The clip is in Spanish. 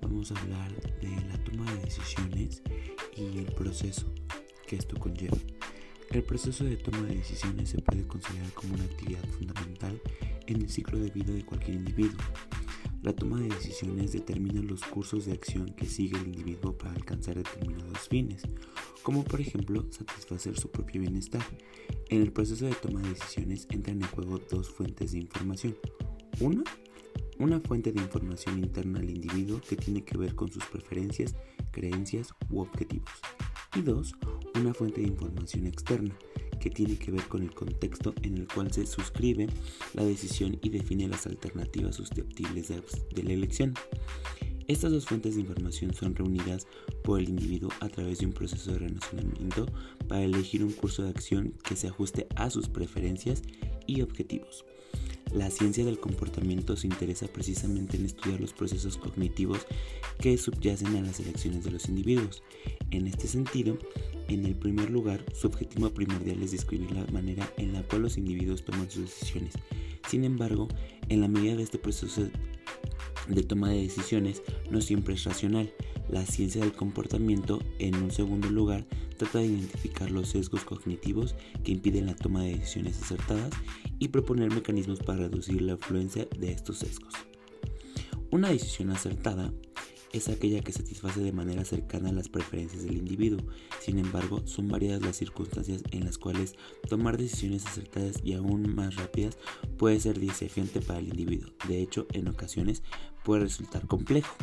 vamos a hablar de la toma de decisiones y el proceso que esto conlleva. El proceso de toma de decisiones se puede considerar como una actividad fundamental en el ciclo de vida de cualquier individuo. La toma de decisiones determina los cursos de acción que sigue el individuo para alcanzar determinados fines, como por ejemplo satisfacer su propio bienestar. En el proceso de toma de decisiones entran en juego dos fuentes de información. Una, una fuente de información interna al individuo que tiene que ver con sus preferencias, creencias u objetivos. Y dos, una fuente de información externa que tiene que ver con el contexto en el cual se suscribe la decisión y define las alternativas susceptibles de, la elección. Estas dos fuentes de información son reunidas por el individuo a través de un proceso de relacionamiento para elegir un curso de acción que se ajuste a sus preferencias y objetivos. La ciencia del comportamiento se interesa precisamente en estudiar los procesos cognitivos que subyacen a las elecciones de los individuos. En este sentido, en el primer lugar, su objetivo primordial es describir la manera en la cual los individuos toman sus decisiones. Sin embargo, en la medida de este proceso de toma de decisiones no siempre es racional. La ciencia del comportamiento, en un segundo lugar, trata de identificar los sesgos cognitivos que impiden la toma de decisiones acertadas y proponer mecanismos para reducir la influencia de estos sesgos. Una decisión acertada es aquella que satisface de manera cercana las preferencias del individuo. Sin embargo, son variadas las circunstancias en las cuales tomar decisiones acertadas y aún más rápidas puede ser desafiante para el individuo. De hecho, en ocasiones puede resultar complejo.